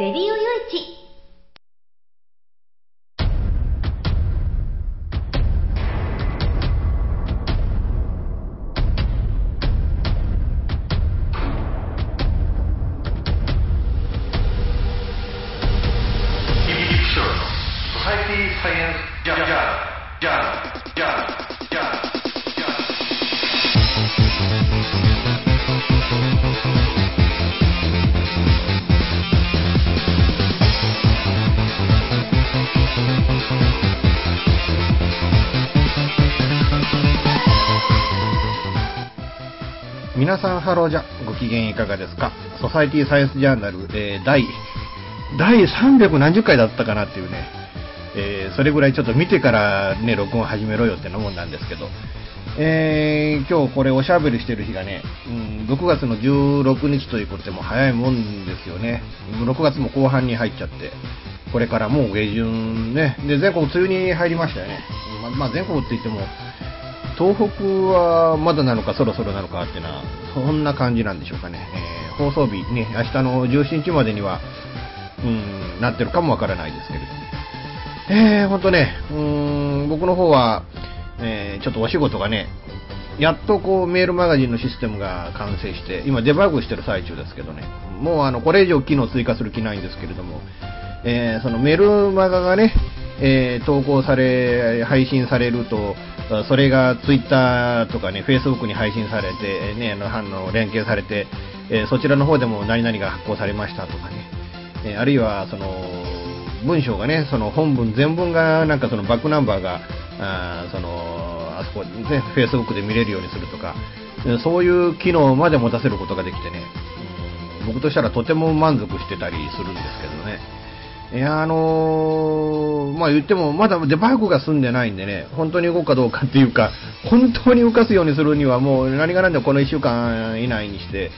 レディオよいち皆さんハローじゃ、ご機嫌いかがですか？ソサイティサイエンスジャーナル、えー、第、第300何十回だったかなっていうね、えー、それぐらいちょっと見てからね、録音始めろよってなもんなんですけど、えー、今日これおしゃべりしてる日がね、うん、6月の16日ということでも早いもんですよね。6月も後半に入っちゃって、これからもう下旬ね、で、全国梅雨に入りましたよね。ままあ、全国って言っても、東北はまだなのかそろそろなのかっていうのは、そんな感じなんでしょうかね。えー、放送日ね、明日の17日までには、うん、なってるかもわからないですけれども。えー、ほんとね、うーん、僕の方は、えー、ちょっとお仕事がね、やっとこうメールマガジンのシステムが完成して、今デバッグしてる最中ですけどね、もうあの、これ以上機能追加する気ないんですけれども、えー、そのメールマガがね、えー、投稿され、配信されると、それがツイッターとかね、フェイスブックに配信されて、ね、あの連携されて、え、そちらの方でも何々が発行されましたとかね、え、あるいはその文章がね、その本文全文がなんかそのバックナンバーが、あそのあそこね、フェイスブックで見れるようにするとか、そういう機能まで持たせることができてね、僕としたらとても満足してたりするんですけどね。いや、あのー、まあ言っても、まだデバッグが済んでないんでね、本当に動くかどうかっていうか、本当に動かすようにするには、もう何が何でもこの1週間以内にして、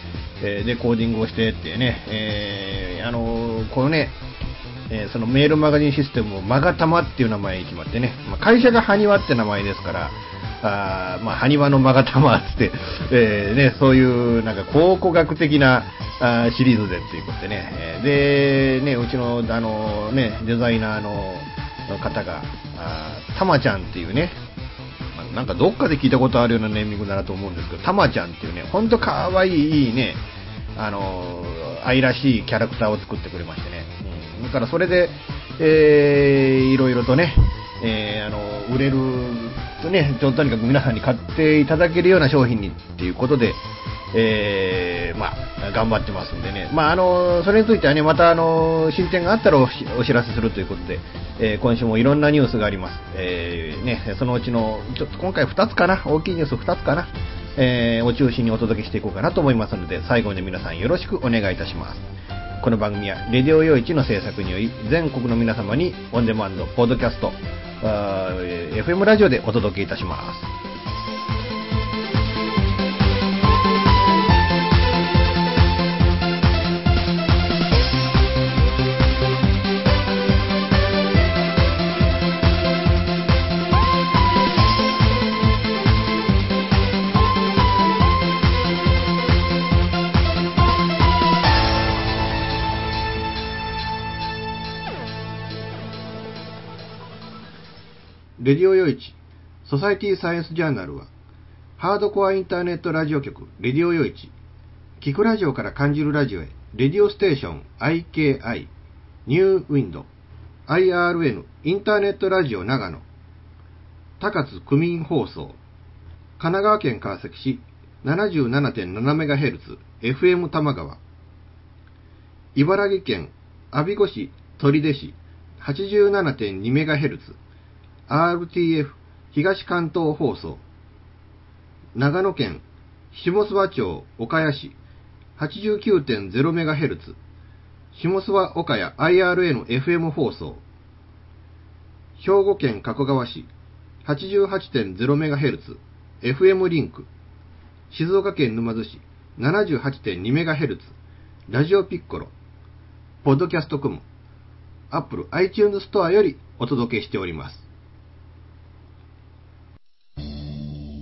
えー、で、コーディングをしてってね、えー、あのー、このね、えそのメールマガジンシステムをマガタマっていう名前に決まってね、まあ、会社がハニワって名前ですから、あまあ、埴輪のマガタマって、えー、ね、そういうなんか考古学的なあシリーズでっていうことでね、で、ね、うちのあの、ね、デザイナーの方が、たまちゃんっていうね、なんかどっかで聞いたことあるようなネーミングだなと思うんですけど、たまちゃんっていうね、ほんとかわいいね、あの、愛らしいキャラクターを作ってくれましてね。うん、だからそれで、えー、いろいろとね、えー、あの、売れるね、とにかく皆さんに買っていただけるような商品にっていうことで、えー、まあ、頑張ってますんでね。まあ、あの、それについてはね、またあの、進展があったらお知らせするということで、えー、今週もいろんなニュースがあります。えー、ね、そのうちの、ちょっと今回2つかな、大きいニュース2つかな、えー、を中心にお届けしていこうかなと思いますので、最後まで皆さんよろしくお願いいたします。この番組は、レディオ用一の制作により、全国の皆様にオンデマンド、ポッドキャスト、FM ラジオでお届けいたします。レディオヨイチ、ソサイティサイエンスジャーナルは、ハードコアインターネットラジオ局、レディオヨイチ、聞くラジオから感じるラジオへ、レディオステーション IKI、ニューウィンド、IRN、インターネットラジオ長野、高津区民放送、神奈川県川崎市 77.7MHz、FM 玉川、茨城県阿鼻子市取手市 87.2MHz、RTF 東関東放送長野県下諏訪町岡谷市 89.0MHz 下諏訪岡谷 IRN FM 放送兵庫県加古川市 88.0MHz FM リンク静岡県沼津市 78.2MHz ラジオピッコロポッドキャストコム Apple iTunes ストアよりお届けしております。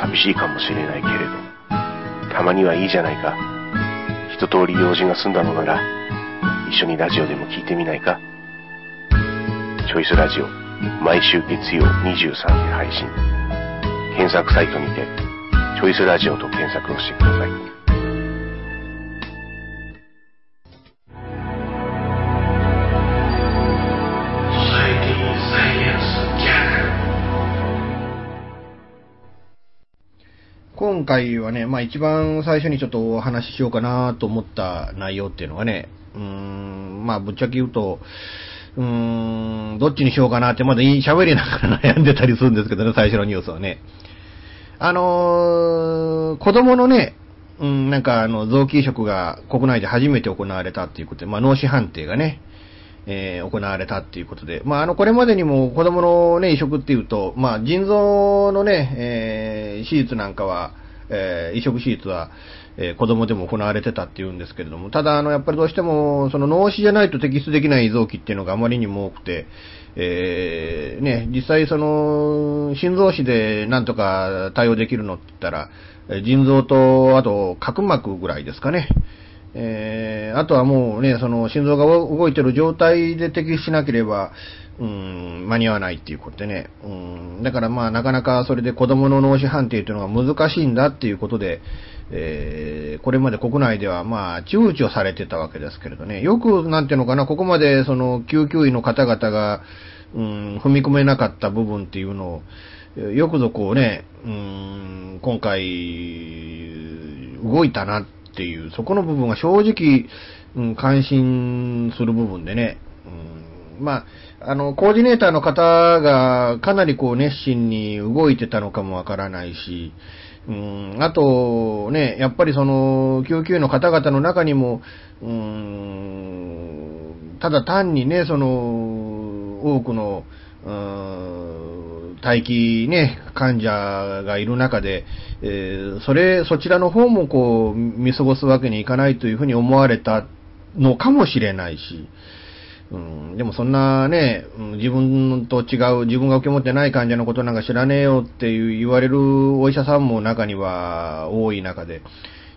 寂しいかもしれないけれど、たまにはいいじゃないか。一通り用事が済んだのなら、一緒にラジオでも聞いてみないか。チョイスラジオ、毎週月曜23時配信。検索サイトにて、チョイスラジオと検索をしてください。今回はね、まあ一番最初にちょっとお話ししようかなと思った内容っていうのがね、うーん、まあぶっちゃけ言うと、うーん、どっちにしようかなってまだ喋りながら悩んでたりするんですけどね、最初のニュースはね。あのー、子供のね、うん、なんかあの、臓器移植が国内で初めて行われたっていうことで、まあ脳死判定がね、えー、行われたっていうことで、まあ、あの、これまでにも子供のね、移植っていうと、まあ、腎臓のね、えー、手術なんかは、えー、移植手術は、えー、子供でも行われてたっていうんですけれども、ただ、あの、やっぱりどうしても、その脳死じゃないと摘出できない臓器っていうのがあまりにも多くて、えー、ね、実際その、心臓死でなんとか対応できるのって言ったら、腎臓と、あと、角膜ぐらいですかね。えー、あとはもうね、その心臓が動いてる状態で摘出しなければ、うん、間に合わないっていうことでね。うん、だからまあなかなかそれで子供の脳死判定というのが難しいんだっていうことで、えー、これまで国内ではまあ躊躇されてたわけですけれどね。よくなんていうのかな、ここまでその救急医の方々が、うん、踏み込めなかった部分っていうのを、よくぞこうね、うん、今回、動いたなっていう、そこの部分が正直、うん、関心する部分でね、うん、まあ、あの、コーディネーターの方がかなりこう熱心に動いてたのかもわからないし、うん、あと、ね、やっぱりその、救急の方々の中にも、うん、ただ単にね、その、多くの、うん、待機ね、患者がいる中で、えー、それ、そちらの方もこう、見過ごすわけにいかないというふうに思われたのかもしれないし、うん、でもそんなね、自分と違う、自分が受け持ってない患者のことなんか知らねえよっていう言われるお医者さんも中には多い中で、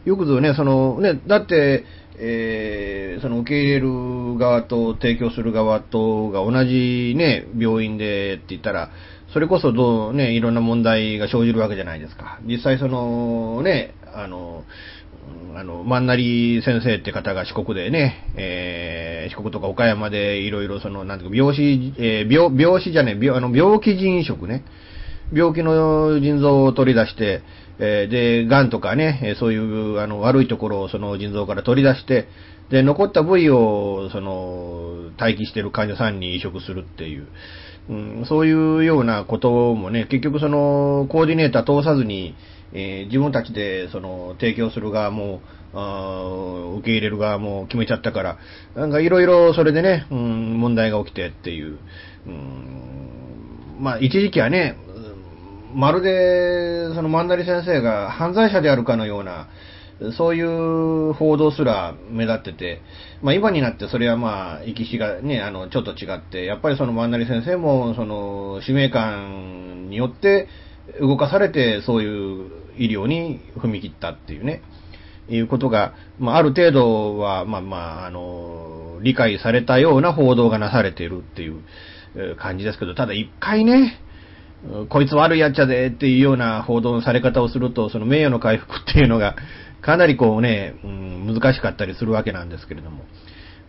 よくぞね、そのね、だって、えー、その受け入れる側と提供する側とが同じね、病院でって言ったら、それこそどうね、いろんな問題が生じるわけじゃないですか。実際そのね、あの、あの、万成先生って方が四国でね、えー、四国とか岡山でいろいろその、なんていうか、病死、えー、病、病死じゃねえ、病、あの、病気腎移植ね。病気の腎臓を取り出して、えー、で、癌とかね、そういう、あの、悪いところをその腎臓から取り出して、で、残った部位を、その、待機してる患者さんに移植するっていう、うん、そういうようなこともね、結局その、コーディネーター通さずに、えー、自分たちで、その、提供する側も、受け入れる側も決めちゃったから、なんかいろいろそれでね、うん、問題が起きてっていう、うん、まあ一時期はね、まるで、その万成先生が犯罪者であるかのような、そういう報道すら目立ってて、まあ今になってそれはまあ、生き死がね、あの、ちょっと違って、やっぱりその万成先生も、その、使命感によって動かされて、そういう医療に踏み切ったっていうね、いうことが、まあある程度は、まあまあ、あの、理解されたような報道がなされているっていう感じですけど、ただ一回ね、こいつ悪いやっちゃでっていうような報道のされ方をすると、その名誉の回復っていうのが、かなりこうね、うん、難しかったりするわけなんですけれども。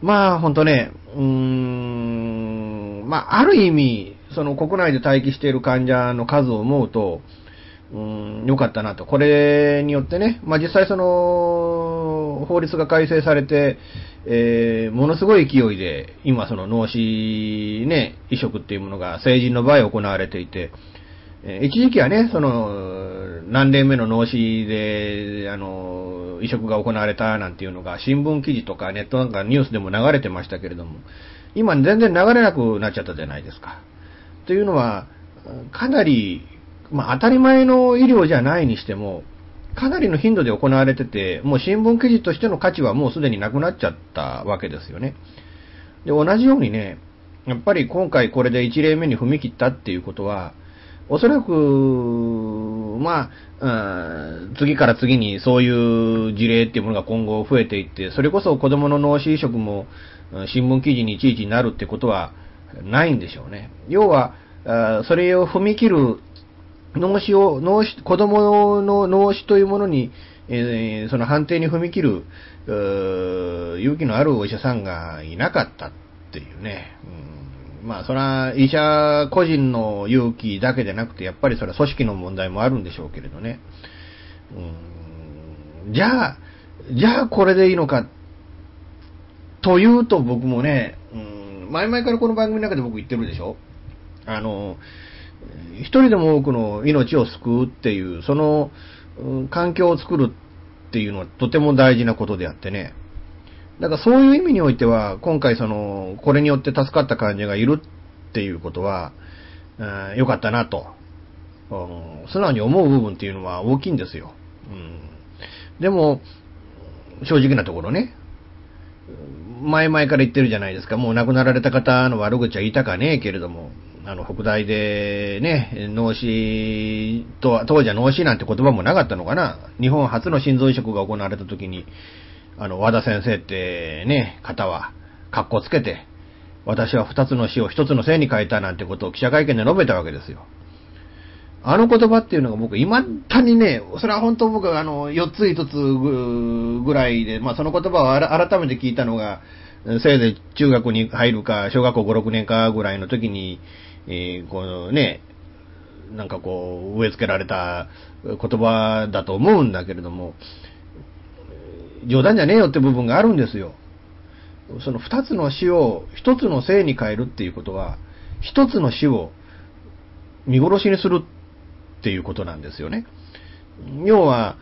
まあ、ほんとね、うーん、まあ、ある意味、その国内で待機している患者の数を思うと、うん、良かったなと。これによってね、まあ実際その、法律が改正されて、えー、ものすごい勢いで、今その脳死ね、移植っていうものが成人の場合行われていて、え、一時期はね、その、何年目の脳死で、あの、移植が行われたなんていうのが、新聞記事とかネットなんかニュースでも流れてましたけれども、今全然流れなくなっちゃったじゃないですか。というのは、かなりまあ当たり前の医療じゃないにしても、かなりの頻度で行われてて、もう新聞記事としての価値はもうすでになくなっちゃったわけですよね。で、同じようにね、やっぱり今回これで1例目に踏み切ったっていうことは、おそらく、まあ、うん、次から次にそういう事例っていうものが今後増えていって、それこそ子供の脳死移植も新聞記事にいちいちになるってことはないんでしょうね。要は、それを踏み切る脳死を、脳死、子供の脳死というものに、え、その判定に踏み切る、勇気のあるお医者さんがいなかったっていうね。うん、まあ、それは医者個人の勇気だけでなくて、やっぱりそれは組織の問題もあるんでしょうけれどね。うん、じゃあ、じゃあこれでいいのか、というと僕もね、うん、前々からこの番組の中で僕言ってるでしょ？あの、一人でも多くの命を救うっていう、その、環境を作るっていうのはとても大事なことであってね。だからそういう意味においては、今回その、これによって助かった患者がいるっていうことは、良かったなと、うん、素直に思う部分っていうのは大きいんですよ。うん、でも、正直なところね、前々から言ってるじゃないですか。もう亡くなられた方の悪口は言いたかねえけれども、あの、北大でね、脳死と、当時は脳死なんて言葉もなかったのかな。日本初の心臓移植が行われた時に、あの、和田先生ってね、方は、格好つけて、私は二つの死を一つの性に変えたなんてことを記者会見で述べたわけですよ。あの言葉っていうのが僕、未だにね、それは本当僕、あの、四つ五つぐらいで、まあその言葉を改めて聞いたのが、せいぜい中学に入るか、小学校5、6年かぐらいの時に、えー、このね、なんかこう、植え付けられた言葉だと思うんだけれども、冗談じゃねえよって部分があるんですよ。その二つの死を一つの性に変えるっていうことは、一つの死を見殺しにするっていうことなんですよね。要は、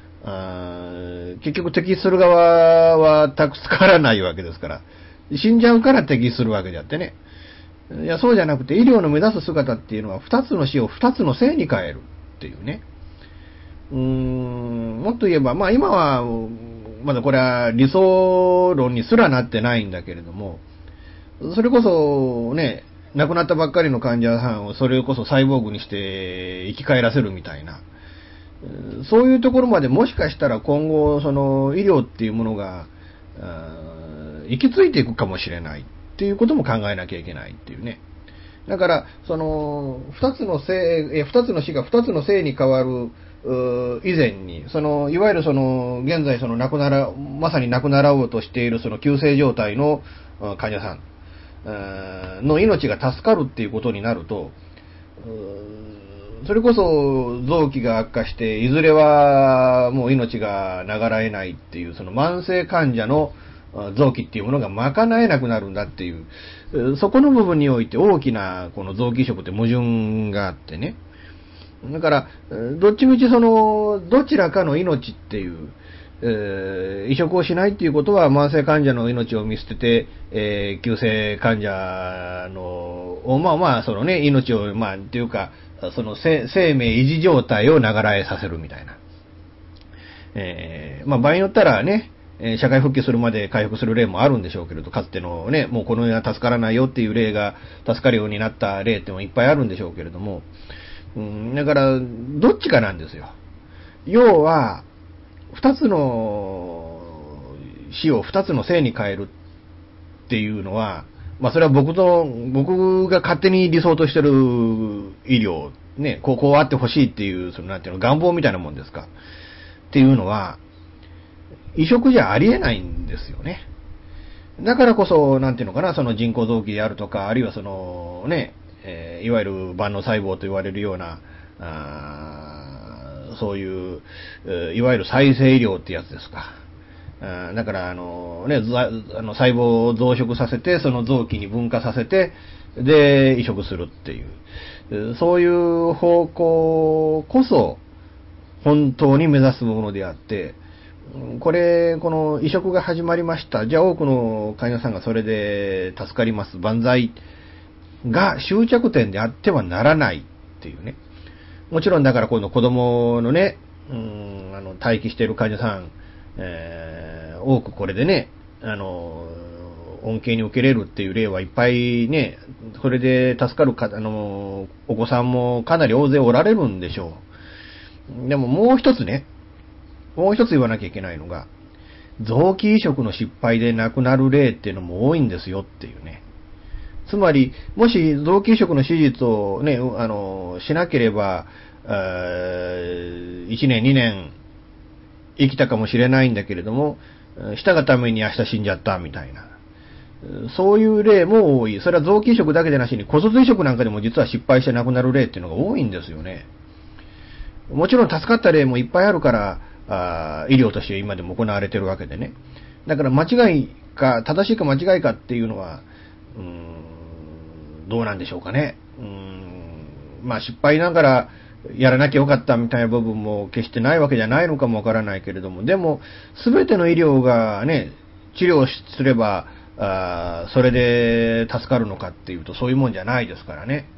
結局敵する側は助からないわけですから、死んじゃうから敵するわけであってね。いや、そうじゃなくて、医療の目指す姿っていうのは、二つの死を二つの性に変えるっていうね。うーん、もっと言えば、まあ今は、まだこれは理想論にすらなってないんだけれども、それこそね、亡くなったばっかりの患者さんをそれこそサイボーグにして生き返らせるみたいな、そういうところまでもしかしたら今後、その医療っていうものが、行き着いていくかもしれない。っていうことも考えなきゃいけないっていうね。だから、その、二つの性、二つの死が二つの性に変わる、以前に、その、いわゆるその、現在その亡くなら、まさに亡くならおうとしているその急性状態の患者さん。の命が助かるっていうことになると、それこそ臓器が悪化して、いずれはもう命が流らえないっていう、その慢性患者の臓器っていうものが賄えなくなるんだっていう、そこの部分において大きなこの臓器移植って矛盾があってね。だから、どっちみちその、どちらかの命っていう、えー、移植をしないっていうことは慢性患者の命を見捨てて、えー、急性患者の、まあまあ、そのね、命を、まあ、っていうか、その生命維持状態を流らえさせるみたいな。えー、まあ場合によったらね、え社会復帰するまで回復する例もあるんでしょうけれど、かつてのね、もうこの世は助からないよっていう例が助かるようになった例ってもいっぱいあるんでしょうけれども、うん、だから、どっちかなんですよ。要は、二つの死を二つの性に変えるっていうのは、まあそれは僕と、僕が勝手に理想としてる医療、ね、こう、こうあってほしいっていう、そのなんていうの、願望みたいなもんですか？っていうのは、移植じゃありえないんですよね。だからこそ、なんていうのかな、その人工臓器であるとか、あるいはその、ね、えーいわゆる万能細胞と言われるような、あそういう、いわゆる再生医療ってやつですか。だから、あの、ね、あの細胞を増殖させて、その臓器に分化させて、で、移植するっていう。そういう方向こそ、本当に目指すものであって、これ、この移植が始まりました。じゃあ多くの患者さんがそれで助かります。万歳が終着点であってはならないっていうね。もちろんだからこの子供のね、うん、あの、待機している患者さん、えー多くこれでね、あの、恩恵に受けれるっていう例はいっぱいね、それで助かるか、あの、お子さんもかなり大勢おられるんでしょう。でももう一つね、もう一つ言わなきゃいけないのが、臓器移植の失敗で亡くなる例っていうのも多いんですよっていうね。つまり、もし臓器移植の手術をね、あの、しなければ、1年、2年生きたかもしれないんだけれども、したがために明日死んじゃったみたいな。そういう例も多い。それは臓器移植だけでなしに、骨髄移植なんかでも実は失敗して亡くなる例っていうのが多いんですよね。もちろん助かった例もいっぱいあるから、あ医療として今でも行われてるわけでね。だから間違いか、正しいか間違いかっていうのは、うん、どうなんでしょうかね。うーん、まあ失敗ながらやらなきゃよかったみたいな部分も決してないわけじゃないのかもわからないけれども、でも、すべての医療がね、治療すれば、あそれで助かるのかっていうとそういうもんじゃないですからね。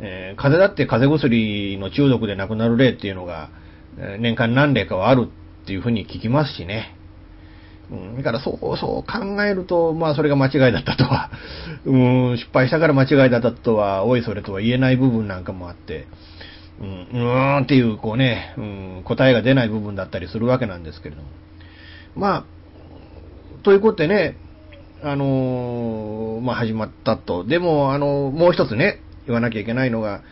えー風邪だって風邪薬の中毒で亡くなる例っていうのが、年間何例かはあるっていうふうに聞きますしね。うん、だからそう、そう考えると、まあそれが間違いだったとは、うん、失敗したから間違いだったとは、おいそれとは言えない部分なんかもあって、うん、うーんっていう、こうね、うん、答えが出ない部分だったりするわけなんですけれども。まあ、ということでね、あのーまあ始まったと。でも、あのもう一つね、言わなきゃいけないのが、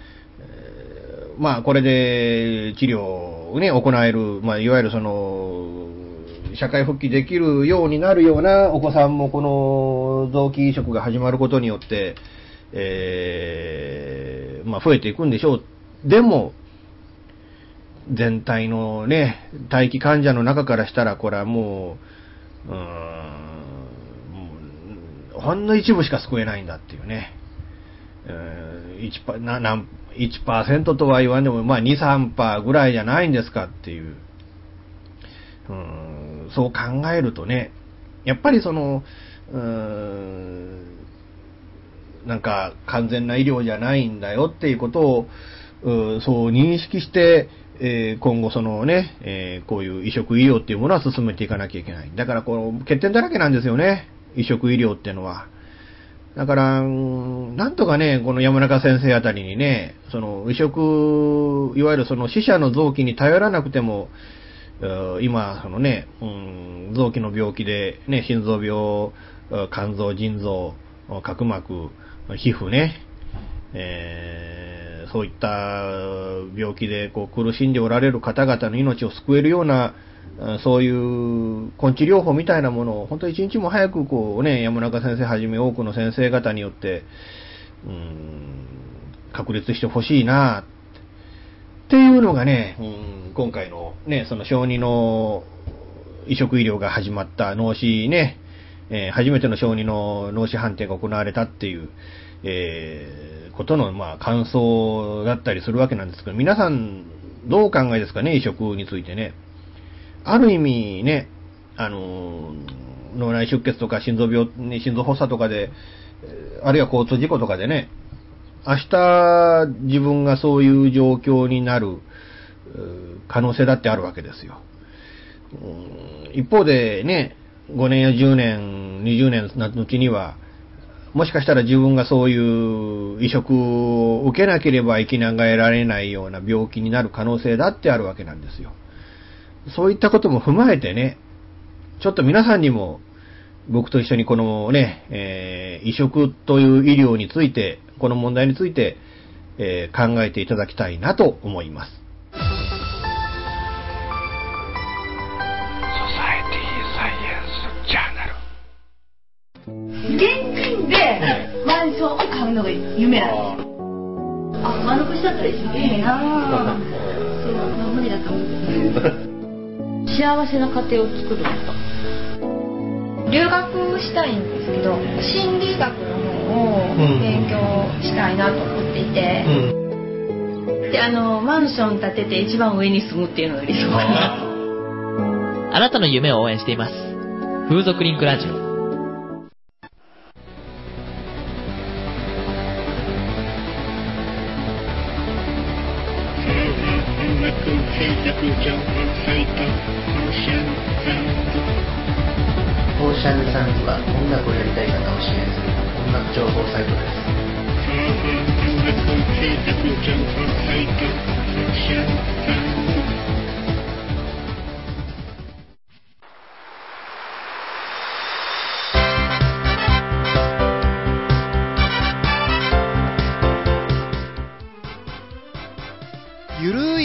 えーまあこれで治療をね、行える、まあいわゆるその、社会復帰できるようになるようなお子さんもこの臓器移植が始まることによって、えーまあ増えていくんでしょう。でも、全体のね、待機患者の中からしたら、これはもう、うん、ほんの一部しか救えないんだっていうね。1パななん1%とは言わんでも、まあ2、3%ぐらいじゃないんですかっていう。うんそう考えるとね、やっぱりその、うーんなんか完全な医療じゃないんだよっていうことを、うそう認識して、えー今後そのね、えーこういう移植医療っていうものは進めていかなきゃいけない。だからこの欠点だらけなんですよね。移植医療っていうのは。だから、なんとかね、この山中先生あたりにね、その移植、いわゆるその死者の臓器に頼らなくても、今、そのね、うん臓器の病気で、ね、心臓病、肝臓、腎臓、角膜、皮膚ね、えーそういった病気でこう苦しんでおられる方々の命を救えるような、そういう根治療法みたいなものを、本当一日も早くこうね、山中先生はじめ多くの先生方によって、うん、確立してほしいなっていうのがね、うん、今回のね、その小児の移植医療が始まった脳死ね、えー初めての小児の脳死判定が行われたっていう、えーことの、まあ、感想だったりするわけなんですけど、皆さん、どうお考えですかね、移植についてね。ある意味ね、あのー、脳内出血とか心臓病、ね、心臓発作とかで、あるいは交通事故とかでね、明日自分がそういう状況になる可能性だってあるわけですよ。一方でね、5年や10年、20年の後には、もしかしたら自分がそういう移植を受けなければ生きながられないような病気になる可能性だってあるわけなんですよ。そういったことも踏まえてね、ちょっと皆さんにも、僕と一緒にこのね、えー移植という医療について、この問題について、えー考えていただきたいなと思います。現金でマンションを買うのが夢なんですよ。あ、丸腰だったら一番いいなぁ。そう、まあ無理だと思う。幸せな家庭を作ること。留学したいんですけど、心理学の方を勉強したいなと思っていて、で、あの、マンション建てて一番上に住むっていうのが理想かな。あなたの夢を応援しています。風俗リンクラジオ。オーシャンサンズは音楽をやりたい方を支援する音楽情報サイトです。ゆる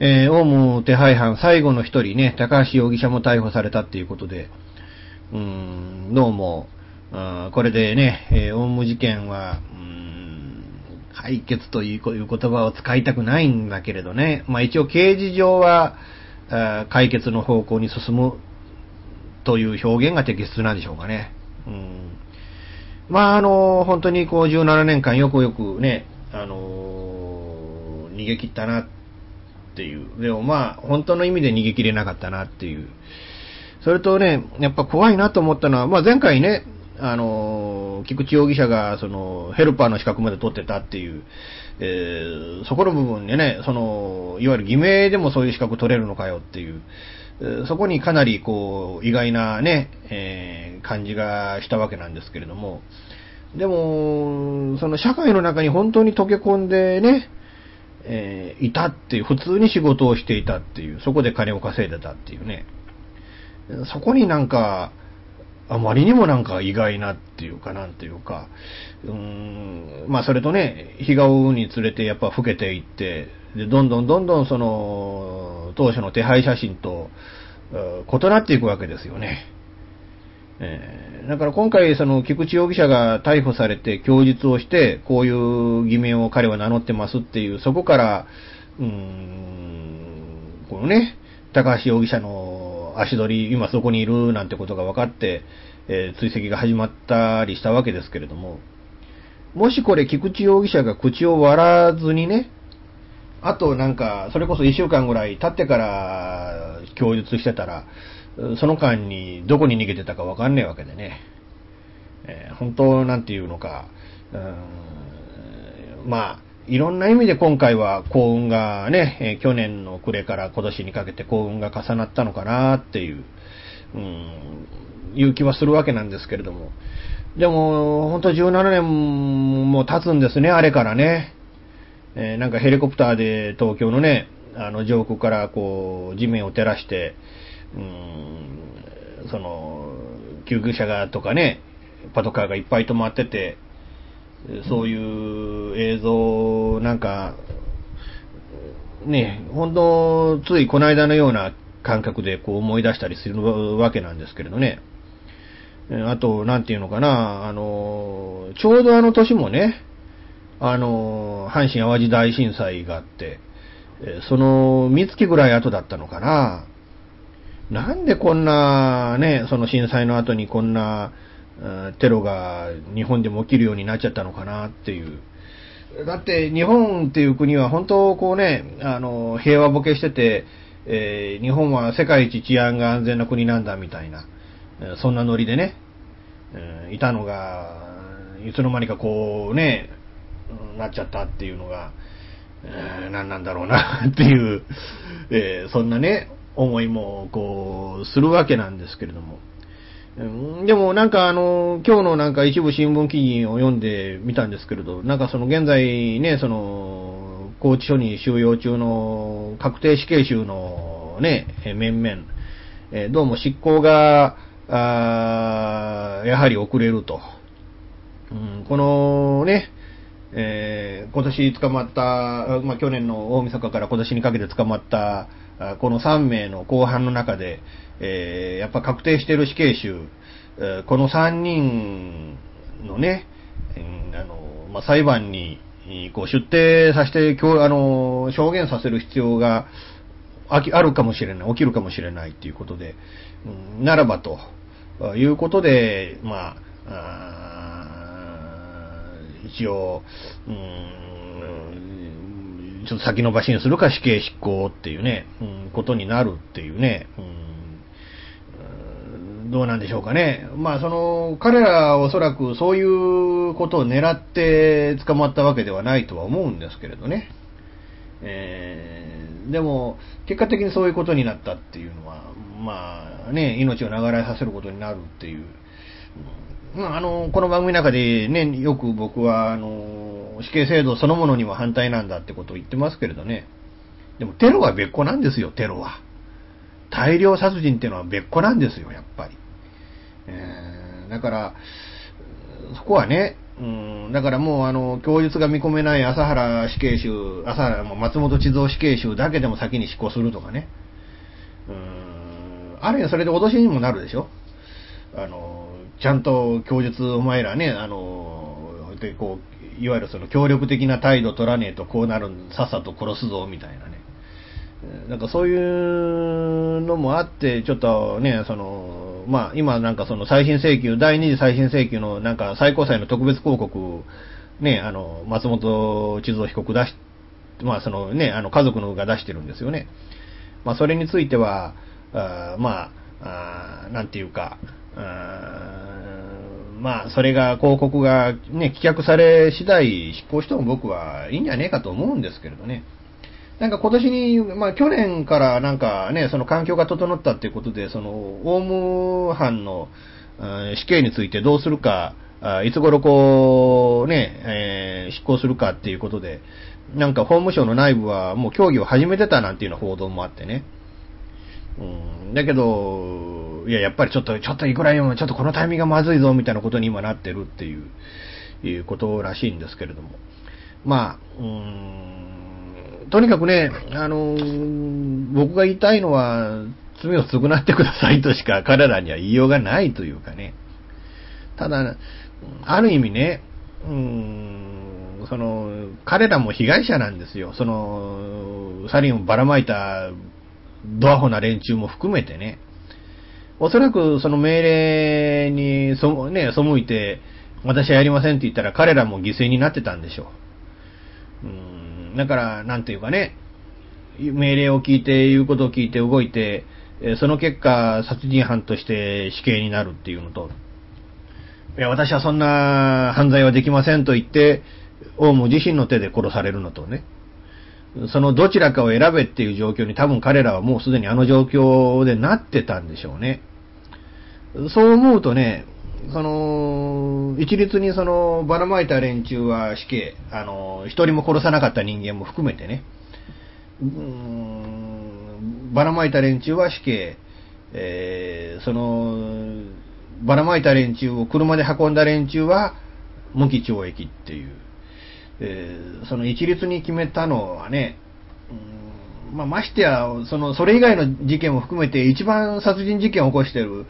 えー、オウム手配犯最後の一人ね、高橋容疑者も逮捕されたっていうことで、うーん、どうも、あこれでね、えーオウム事件は、うーん、解決という言葉を使いたくないんだけれどね、まあ一応刑事上は、解決の方向に進むという表現が適切なんでしょうかね。うんまあ、あの、本当にこう17年間よくよくね、あの、逃げ切ったなっていう。でもまあ、本当の意味で逃げ切れなかったなっていう。それとね、やっぱ怖いなと思ったのは、まあ前回ね、あの、菊池容疑者が、その、ヘルパーの資格まで取ってたっていう、えーそこの部分でね、その、いわゆる偽名でもそういう資格取れるのかよっていう、そこにかなりこう、意外なね、えー感じがしたわけなんですけれども、でも、その社会の中に本当に溶け込んでね、えーいたっていう、普通に仕事をしていたっていう、そこで金を稼いでたっていうね。そこになんか、あまりにもなんか意外なっていうかなんていうか、うーん、まあそれとね、日が追うにつれてやっぱ老けていって、で、どんどんどんどんその、当初の手配写真と、異なっていくわけですよね。えーだから今回、その、菊池容疑者が逮捕されて供述をして、こういう偽名を彼は名乗ってますっていう、そこから、うーん、このね、高橋容疑者の足取り、今そこにいるなんてことが分かって、えー追跡が始まったりしたわけですけれども、もしこれ菊池容疑者が口を割らずにね、あとなんか、それこそ一週間ぐらい経ってから供述してたら、その間にどこに逃げてたかわかんないわけでね。えー本当なんていうのか、うーんまあ、いろんな意味で今回は幸運がね、えー去年の暮れから今年にかけて幸運が重なったのかなっていう、うん、いう気はするわけなんですけれども。でも、本当17年も経つんですね、あれからね。えーなんかヘリコプターで東京のね、あの上空からこう、地面を照らして、うん、その、救急車がとかね、パトカーがいっぱい止まってて、そういう映像なんか、ね、本当、ついこの間のような感覚でこう思い出したりするわけなんですけれどね。あと、なんていうのかな、あの、ちょうどあの年もね、あの、阪神淡路大震災があって、その三月ぐらい後だったのかな。なんでこんなね、その震災の後にこんな、テロが日本でも起きるようになっちゃったのかなっていう。だって日本っていう国は本当こうね、あの、平和ボケしてて、えー日本は世界一治安が安全な国なんだみたいな、そんなノリでね、えーいたのが、いつの間にかこうね、なっちゃったっていうのが、えー何なんだろうなっていう、えーそんなね、思いもこう、するわけなんですけれども。でもなんかあの、今日のなんか一部新聞記事を読んでみたんですけれど、なんかその現在ね、その、拘置所に収容中の確定死刑囚のね、面々、えどうも執行が、あやはり遅れると。うんこのね、えー今年捕まった、まあ、去年の大晦日から今年にかけて捕まった、この3名の後半の中で、えーやっぱ確定している死刑囚、えーこの3人のね、うんあのまあ、裁判にこう出廷させて、あの証言させる必要があきあるかもしれない、起きるかもしれないということで、うんならばということで、まあ、あ一応、うん、ちょっと先延ばしにするか死刑執行っていうね、うん、ことになるっていうね、うんどうなんでしょうかね。まあ、その、彼らはおそらくそういうことを狙って捕まったわけではないとは思うんですけれどね。えーでも、結果的にそういうことになったっていうのは、まあね、命を流れさせることになるっていう。まあ、あの、この番組の中でね、よく僕は、あの、死刑制度そのものには反対なんだってことを言ってますけれどね。でも、テロは別個なんですよ、テロは。大量殺人っていうのは別個なんですよ、やっぱり。えーだから、そこはね、うん、だからもう、あの、供述が見込めない朝原死刑囚、朝原、も松本地蔵死刑囚だけでも先に執行するとかね。うん、あるいはそれで脅しにもなるでしょあの、ちゃんと供述お前らね、あの、で、こ、いわゆるその協力的な態度取らねえとこうなるん、さっさと殺すぞ、みたいなね。なんかそういうのもあって、ちょっとね、その、まあ今なんかその再審請求、第二次再審請求のなんか最高裁の特別抗告、ね、あの、松本地蔵被告出し、まあそのね、あの家族のが出してるんですよね。まあそれについては、あまあ、あなんていうか、あまあそれが広告がね、棄却され次第執行しても僕はいいんじゃねえかと思うんですけれどね。なんか今年に、まあ去年からなんかね、その環境が整ったっていうことで、その、オウム犯のうん死刑についてどうするか、あいつ頃こう、ね、えー執行するかっていうことで、なんか法務省の内部はもう協議を始めてたなんていうような報道もあってね。うん、だけど、いや、やっぱりちょっと、ちょっといくらよ、ちょっとこのタイミングがまずいぞ、みたいなことに今なってるっていう、いうことらしいんですけれども。まあ、うん、とにかくね、あの僕が言いたいのは、罪を償ってくださいとしか彼らには言いようがないというかね。ただ、ある意味ね、うん、その、彼らも被害者なんですよ。その、サリンをばらまいたドアホな連中も含めてね。おそらくその命令にそ、ね、背いて、私はやりませんって言ったら彼らも犠牲になってたんでしょう。うん、だから、なんていうかね、命令を聞いて、言うことを聞いて動いて、その結果、殺人犯として死刑になるっていうのと、いや、私はそんな犯罪はできませんと言って、オウム自身の手で殺されるのとね、そのどちらかを選べっていう状況に多分彼らはもうすでにあの状況でなってたんでしょうね。そう思うとね、その、一律にその、ばらまいた連中は死刑、あの、一人も殺さなかった人間も含めてね、うーんばらまいた連中は死刑、えーその、ばらまいた連中を車で運んだ連中は無期懲役っていう、えーその一律に決めたのはね、うんまあ、ましてや、その、それ以外の事件も含めて一番殺人事件を起こしている、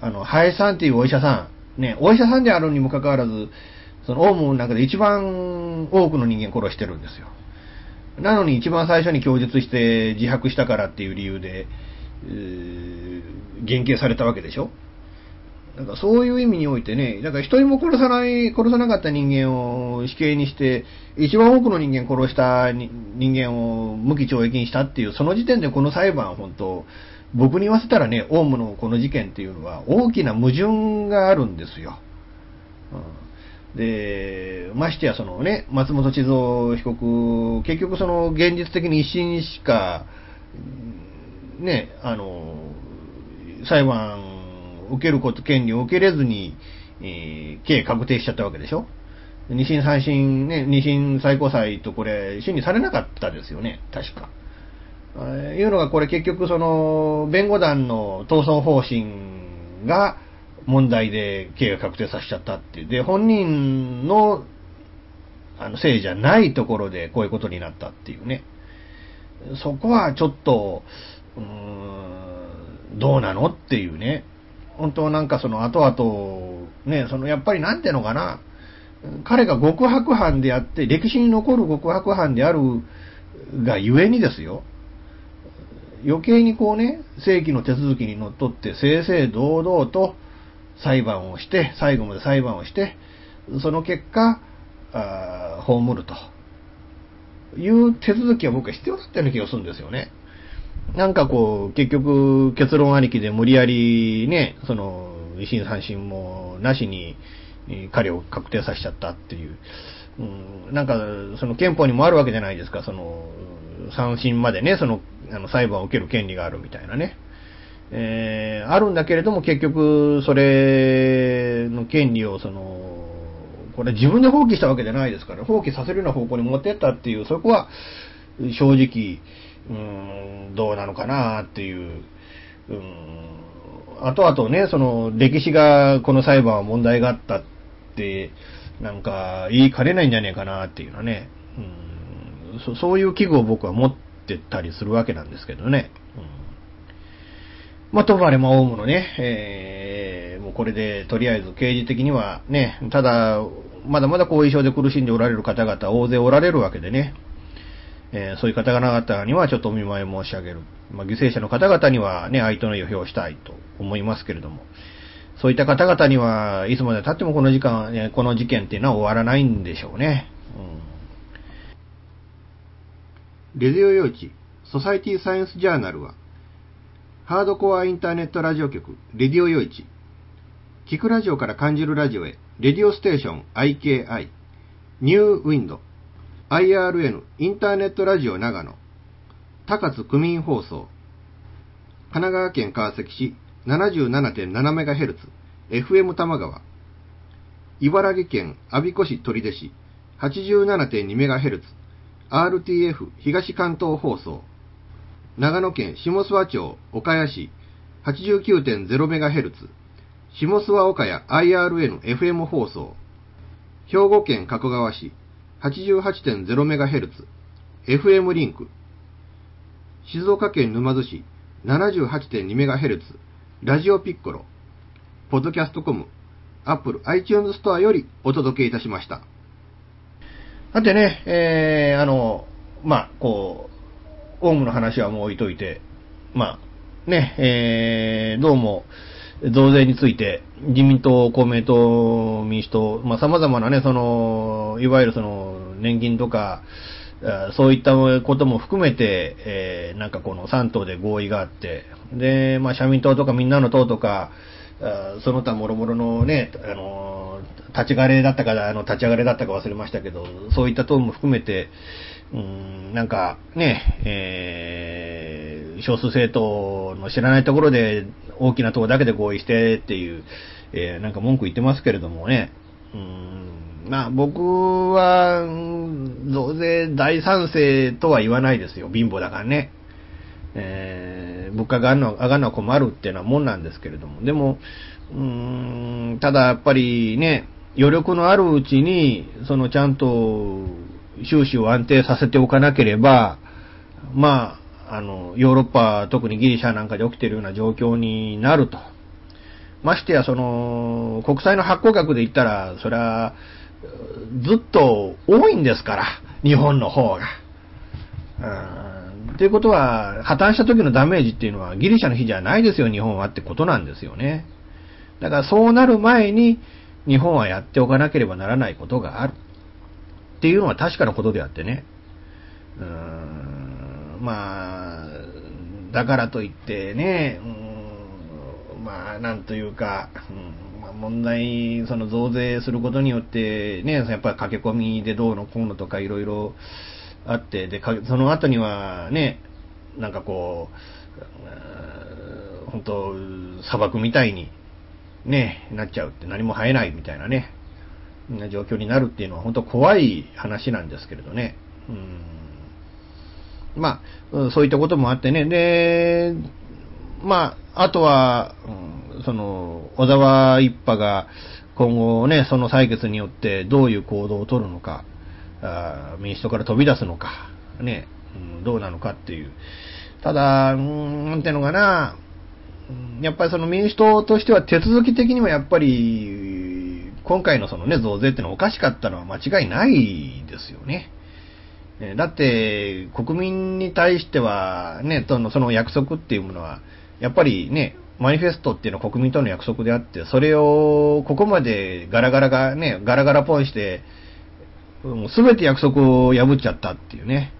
あの、ハエさんっていうお医者さん、ね、お医者さんであるにもかかわらず、その、オウムの中で一番多くの人間を殺してるんですよ。なのに一番最初に供述して自白したからっていう理由で、えー減刑されたわけでしょなんかそういう意味においてね、だから一人も殺さない、殺さなかった人間を死刑にして、一番多くの人間殺した人間を無期懲役にしたっていう、その時点でこの裁判本当、僕に言わせたらね、オウムのこの事件っていうのは大きな矛盾があるんですよ。うんで、ましてやそのね、松本千蔵被告、結局その現実的に一審しか、ね、あの、裁判受けること、権利を受けれずに、えー刑確定しちゃったわけでしょ？二審三審ね、二審最高裁とこれ、審理されなかったですよね、確か。あーいうのがこれ結局その、弁護団の闘争方針が問題で刑が確定させちゃったっていう。で、本人の、あの、せいじゃないところでこういうことになったっていうね。そこはちょっと、うーん、どうなの？っていうね。本当なんかその後々、ね、そのやっぱりなんていうのかな。彼が極悪犯であって、歴史に残る極悪犯であるがゆえにですよ。余計にこうね、正規の手続きにのっとって正々堂々と裁判をして、最後まで裁判をして、その結果、あ葬るという手続きは僕は必要だったような気がするんですよね。なんかこう、結局結論ありきで無理やりね、その、維新三審もなしに彼を確定させちゃったっていう。うん、なんか、その憲法にもあるわけじゃないですか、その、三審までね、その、あの、裁判を受ける権利があるみたいなね。えーあるんだけれども、結局、それの権利を、その、これ自分で放棄したわけじゃないですから、放棄させるような方向に持ってったっていう、そこは、正直、うん、どうなのかなっていう、うん、あとあとね、その、歴史が、この裁判は問題があったって、なんか、言いかねないんじゃねえかなっていうのはね、うん、そそういう器具を僕は持ってたりするわけなんですけどね。うん。まあ、ともあれ、まあ、オウムのね、えーもうこれで、とりあえず刑事的にはね、ただ、まだまだ後遺症で苦しんでおられる方々、大勢おられるわけでね、えーそういう方々にはちょっとお見舞い申し上げる。まあ、犠牲者の方々にはね、愛との意を表したいと思いますけれども、そういった方々には、いつまで経ってもこの時間、ねこの事件っていうのは終わらないんでしょうね。うん、レディオ用地、ソサイティサイエンスジャーナルは、ハードコアインターネットラジオ局、レディオ用地、聞くラジオから感じるラジオへ、レディオステーション IKI、ニューウィンド、IRN インターネットラジオ長野、高津区民放送、神奈川県川崎市 77.7MHz、FM 玉川、茨城県阿鼻子市取手市 87.2MHz、RTF 東関東放送、長野県下諏訪町岡谷市 89.0MHz、下諏訪岡谷 IRN FM 放送、兵庫県加古川市 88.0MHz、FM リンク、静岡県沼津市 78.2MHz、ラジオピッコロ、ポッドキャストコム、アップル iTunes ストアよりお届けいたしました。さてね、えー、あの、まあ、こう、オウムの話はもう置いといて、まあ、ね、えー、どうも、増税について、自民党、公明党、民主党、まあ、様々なね、その、いわゆるその、年金とか、そういったことも含めて、えーなんかこの3党で合意があって、で、まあ、社民党とかみんなの党とか、その他諸々のね、あの、立ち枯れだったか、あの、立ち上がれだったか忘れましたけど、そういった党も含めて、うん、なんかね、えー少数政党の知らないところで大きな党だけで合意してっていう、えーなんか文句言ってますけれどもね、うん、まあ僕は、増税大賛成とは言わないですよ、貧乏だからね。えー物価が上がるのは上がるのは困るっていうのはもんなんですけれども、でも、うーん、ただやっぱりね、余力のあるうちに、そのちゃんと収支を安定させておかなければ、まあ、あの、ヨーロッパ、特にギリシャなんかで起きているような状況になると。ましてや、その、国債の発行額で言ったら、それは、ずっと多いんですから、日本の方が。うんということは、破綻した時のダメージっていうのはギリシャの比じゃないですよ、日本はってことなんですよね。だからそうなる前に、日本はやっておかなければならないことがある。っていうのは確かなことであってね。うーん、まあ、だからといってね、うん、まあ、なんというか、うんまあ、問題、その増税することによって、ね、やっぱり駆け込みでどうのこうのとかいろいろあって、で、その後にはね、なんかこう、本当砂漠みたいに、ね、なっちゃうって何も生えないみたいなね、な状況になるっていうのは本当怖い話なんですけれどね。うんまあ、うんそういったこともあってね。で、まあ、あとは、うんその、小沢一派が今後ね、その採決によってどういう行動を取るのか、あ民主党から飛び出すのか、ね、うんどうなのかっていう。ただ、うんなんていうのかな、やっぱりその民主党としては手続き的にもやっぱり、今回のそのね、増税ってのはおかしかったのは間違いないですよね。だって、国民に対しては、ね、そのその約束っていうものは、やっぱりね、マニフェストっていうのは国民との約束であって、それをここまでガラガラがね、ガラガラポンして、すべて約束を破っちゃったっていうね、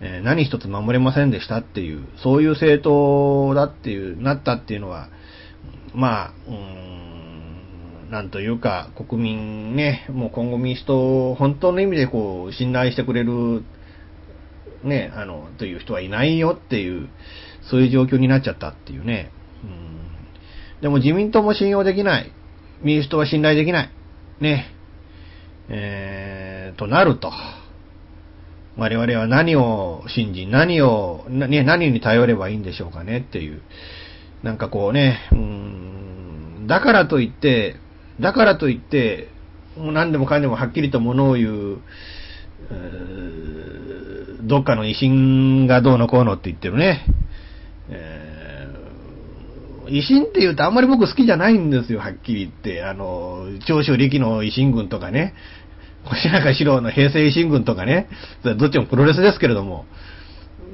えー何一つ守れませんでしたっていう、そういう政党だっていう、なったっていうのは、まあ、うん、なんというか、国民ね、もう今後民主党を本当の意味でこう、信頼してくれる、ね、あの、という人はいないよっていう、そういう状況になっちゃったっていうね。うん、でも自民党も信用できない。民主党は信頼できない。ね。えー、となると。我々は何を信じ、何を、ね、何に頼ればいいんでしょうかねっていう。なんかこうね、うん、だからといって、だからといって、もう何でもかんでもはっきりとものを言う、うどっかの維新がどうのこうのって言ってるね。えー維新って言うとあんまり僕好きじゃないんですよ、はっきり言って。あの、長州力の維新軍とかね、星中四郎の平成維新軍とかね、どっちもプロレスですけれども、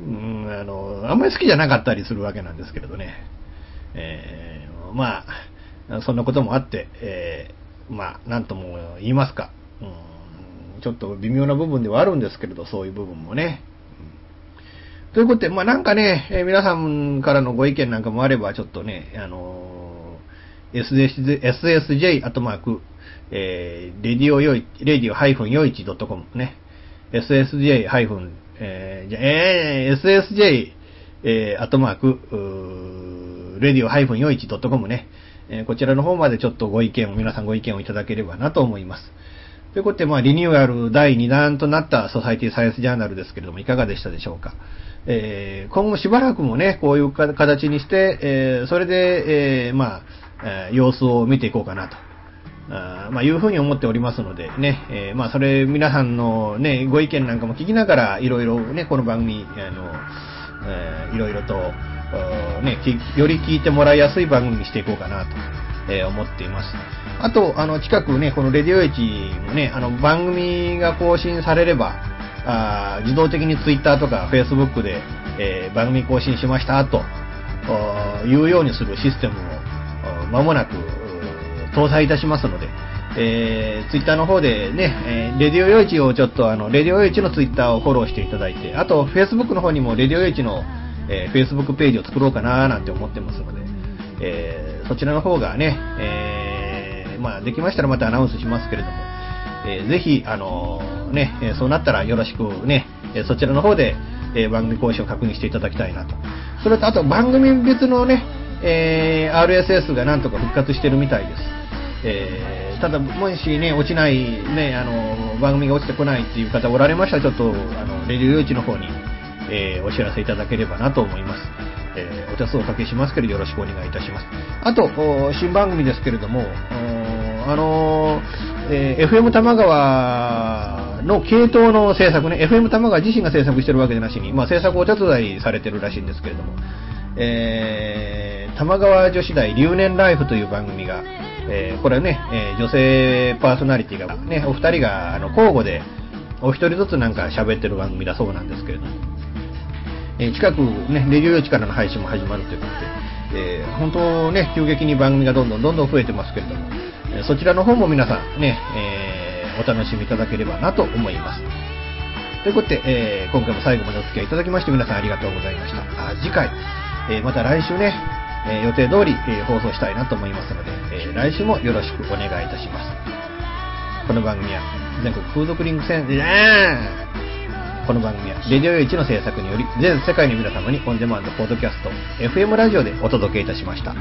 うん、あの、あんまり好きじゃなかったりするわけなんですけれどね。えーまあ、そんなこともあって、えーまあ、なんとも言いますか、うん、ちょっと微妙な部分ではあるんですけれど、そういう部分もね。ということで、まあなんかね、えー皆さんからのご意見なんかもあれば、ちょっとね、あのー SSJ、SSJ、アットマーク、えー、レディオよい、レディオ -yoichi.com ね。SSJ- えー、じゃ、えー、SSJ、えー、アットマーク、うーレディオ -yoichi.com ね。えーこちらの方までちょっとご意見を、皆さんご意見をいただければなと思います。ということで、まあ、リニューアル第2弾となったソサイティサイエンスジャーナルですけれども、いかがでしたでしょうか？えー今後しばらくもね、こういう形にして、えーそれで、えーまあ、えー様子を見ていこうかなと。あまあ、いうふうに思っておりますのでね、えーまあ、それ、皆さんのね、ご意見なんかも聞きながら、いろいろね、この番組、あの、えーいろいろと、ね、より聞いてもらいやすい番組にしていこうかなと、えー思っています。あと、あの、近くね、このレディオエイチもね、あの、番組が更新されれば、あ自動的にツイッターとかフェイスブックで、えー番組更新しましたと、いうようにするシステムを、あー間もなく、搭載いたしますので、えー、ツイッターの方でね、えーレディオヨイチをちょっとあの、レディオヨイチのツイッターをフォローしていただいて、あと、フェイスブックの方にもレディオヨイチの、えー、フェイスブックページを作ろうかななんて思ってますので、えーそちらの方がね、えーまあ、できましたらまたアナウンスしますけれども、えーぜひ、あのね、えそうなったらよろしくね、えそちらの方で、え番組更新を確認していただきたいなと。それと、あと番組別のね、え RSS がなんとか復活してるみたいです。えただ、もしね、落ちない、ね、あの、番組が落ちてこないっていう方おられましたら、ちょっと、あの、レディオ用地の方に、えーお知らせいただければなと思います。えーお手数をおかけしますけれど、よろしくお願いいたします。あと、新番組ですけれども、あのーえー FM 玉川の系統の制作ね、FM 玉川自身が制作してるわけじゃなしに、まあ、制作をお手伝いされてるらしいんですけれども、えー玉川女子大留年ライフという番組が、えーこれはね、えー女性パーソナリティがね、お二人があの交互で、お一人ずつなんか喋ってる番組だそうなんですけれども、え近くね、レディオ用地からの配信も始まるということで、えー本当ね、急激に番組がどんどんどんどん増えてますけれども、えそちらの方も皆さんね、えーお楽しみいただければなと思います。ということで、えー今回も最後までお付き合いいただきまして皆さんありがとうございました。あ次回、えまた来週ね、え予定通り、え放送したいなと思いますので、え来週もよろしくお願いいたします。この番組は全国風俗リング戦、この番組はレディオ1の制作により全世界の皆様にオンデマンドポッドキャスト FM ラジオでお届けいたしました。